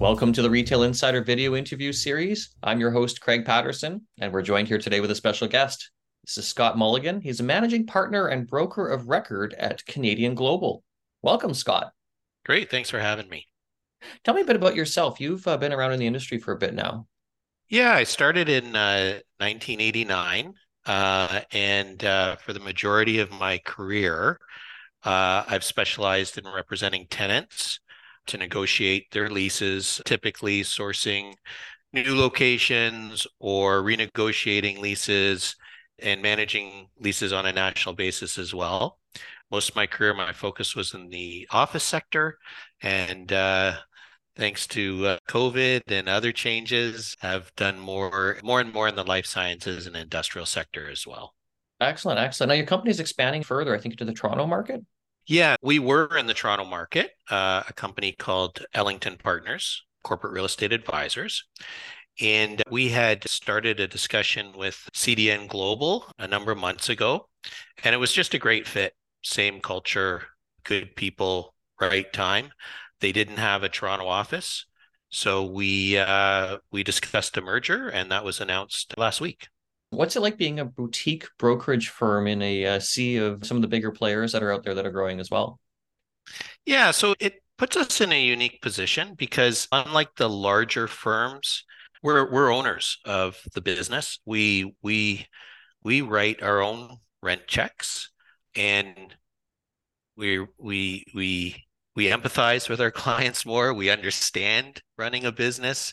Welcome to the Retail Insider video interview series. I'm your host, Craig Patterson, and we're joined here today with a special guest. This is Scott Mulligan. He's a managing partner and broker of record at Canadian Global. Welcome, Scott. Great. Thanks for having me. Tell me a bit about yourself. You've uh, been around in the industry for a bit now. Yeah, I started in uh, 1989. Uh, and uh, for the majority of my career, uh, I've specialized in representing tenants to negotiate their leases, typically sourcing new locations or renegotiating leases and managing leases on a national basis as well. Most of my career, my focus was in the office sector, and uh, thanks to uh, COVID and other changes, I've done more, more and more in the life sciences and industrial sector as well. Excellent, excellent. Now your company is expanding further, I think, to the Toronto market. Yeah, we were in the Toronto market, uh, a company called Ellington Partners, Corporate Real Estate Advisors. And we had started a discussion with CDN Global a number of months ago. And it was just a great fit. Same culture, good people, right time. They didn't have a Toronto office. So we uh, we discussed a merger, and that was announced last week. What's it like being a boutique brokerage firm in a uh, sea of some of the bigger players that are out there that are growing as well? Yeah, so it puts us in a unique position because unlike the larger firms, we're we're owners of the business. We we we write our own rent checks and we we we we empathize with our clients more. We understand running a business.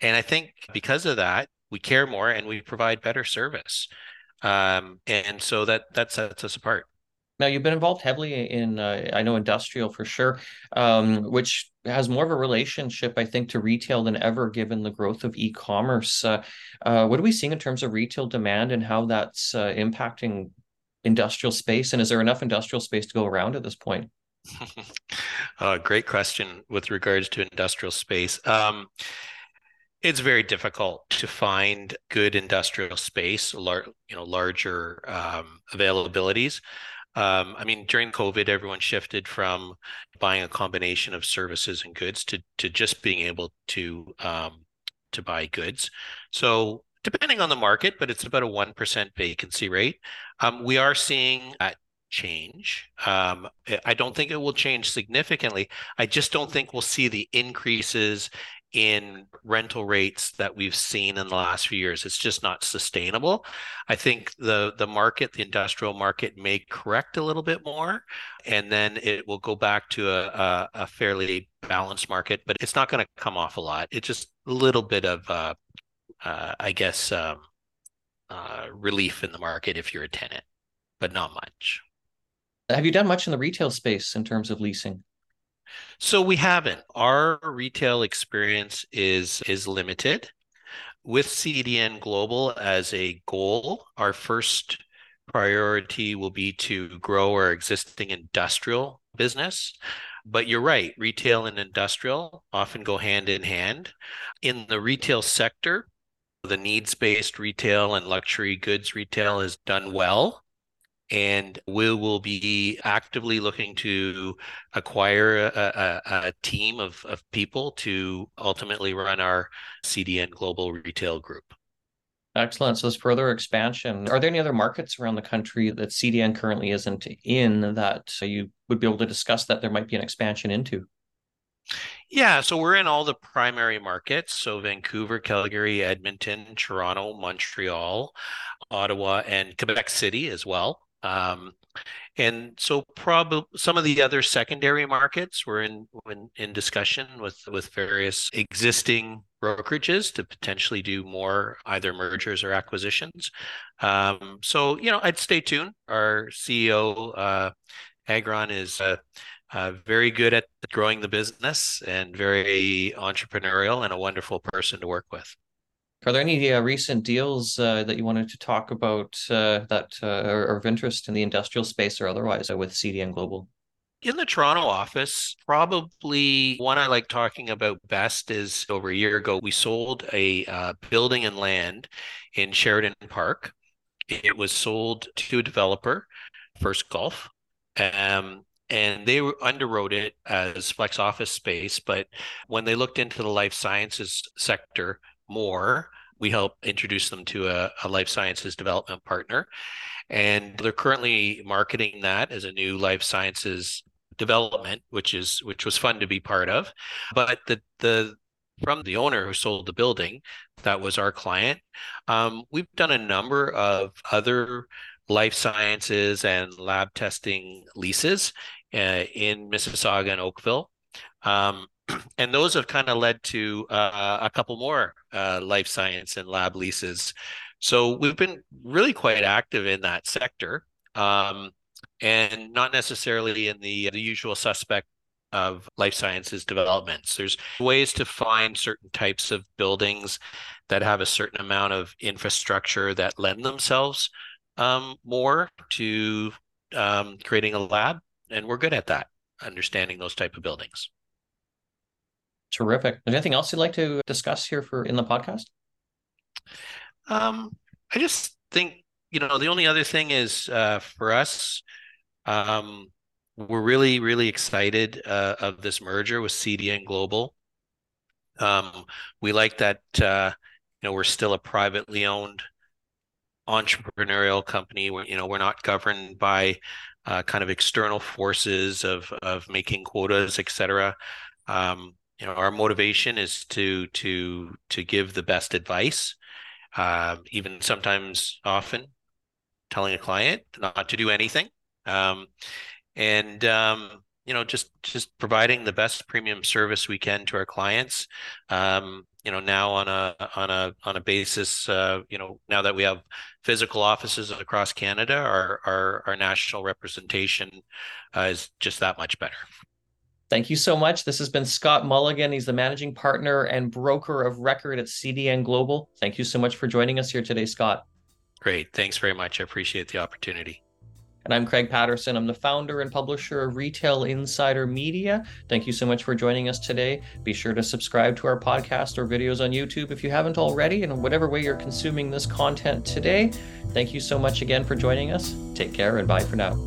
And I think because of that, we care more and we provide better service. Um, and so that that sets us apart. Now you've been involved heavily in, uh, I know, industrial for sure, um, which has more of a relationship, I think, to retail than ever, given the growth of e-commerce. Uh, uh, what are we seeing in terms of retail demand and how that's uh, impacting industrial space? And is there enough industrial space to go around at this point? uh, great question with regards to industrial space. Um, it's very difficult to find good industrial space, lar- you know, larger um, availabilities. Um, I mean, during COVID, everyone shifted from buying a combination of services and goods to to just being able to um, to buy goods. So depending on the market, but it's about a one percent vacancy rate. Um, we are seeing that change. Um, I don't think it will change significantly. I just don't think we'll see the increases in rental rates that we've seen in the last few years. It's just not sustainable. I think the the market, the industrial market, may correct a little bit more, and then it will go back to a, a, a fairly balanced market. But it's not going to come off a lot. It's just a little bit of, uh, uh, I guess, um, uh, relief in the market if you're a tenant, but not much. Have you done much in the retail space in terms of leasing? So we haven't. Our retail experience is is limited. With CDN Global as a goal, our first priority will be to grow our existing industrial business. But you're right, retail and industrial often go hand in hand. In the retail sector, the needs based retail and luxury goods retail has done well and we will be actively looking to acquire a, a, a, team of, of people to ultimately run our CDN Global Retail Group. Excellent. So, this further expansion. Are there any other markets around the country that CDN currently isn't in that you would be able to discuss that there might be an expansion into? Yeah, so we're in all the primary markets. So Vancouver, Calgary, Edmonton, Toronto, Montreal, Ottawa, and Quebec City as well. Um, and so probably some of the other secondary markets were in, in in discussion with with various existing brokerages to potentially do more either mergers or acquisitions. Um, so you know, I'd stay tuned. Our CEO uh, Agron is uh, uh, very good at growing the business and very entrepreneurial and a wonderful person to work with. Are there any uh, recent deals uh, that you wanted to talk about uh, that uh, are of interest in the industrial space or otherwise uh, with CDN Global? In the Toronto office, probably one I like talking about best is over a year ago, we sold a building and land in Sheridan Park. It was sold to a developer, First Gulf. Um, and they underwrote it as flex office space. But when they looked into the life sciences sector more, we help introduce them to a, a life sciences development partner. And they're currently marketing that as a new life sciences development, which is which was fun to be part of. But the the from the owner who sold the building, that was our client. Um, we've done a number of other life sciences and lab testing leases uh, in Mississauga and Oakville. Um, and those have kind of led to uh, a couple more uh, life science and lab leases. So we've been really quite active in that sector, um, and not necessarily in the the usual suspect of life sciences developments. There's ways to find certain types of buildings that have a certain amount of infrastructure that lend themselves um, more to um, creating a lab, and we're good at that, understanding those type of buildings. Terrific. Is anything else you'd like to discuss here for in the podcast? Um, I just think you know the only other thing is uh, for us, um, we're really really excited uh, of this merger with CDN Global. Um, we like that uh, you know we're still a privately owned entrepreneurial company. We're, you know, we're not governed by uh, kind of external forces of of making quotas, et cetera. Um, you know, our motivation is to to to give the best advice, uh, even sometimes, often, telling a client not to do anything, um, and um, you know, just just providing the best premium service we can to our clients. Um, you know now on a on a on a basis uh, you know now that we have physical offices across Canada our our, our national representation uh, is just that much better. Thank you so much. This has been Scott Mulligan. He's the managing partner and broker of record at CDN Global. Thank you so much for joining us here today, Scott. Great. Thanks very much. I appreciate the opportunity. And I'm Craig Patterson. I'm the founder and publisher of Retail Insider Media. Thank you so much for joining us today. Be sure to subscribe to our podcast or videos on YouTube if you haven't already, and whatever way you're consuming this content today. Thank you so much again for joining us. Take care and bye for now.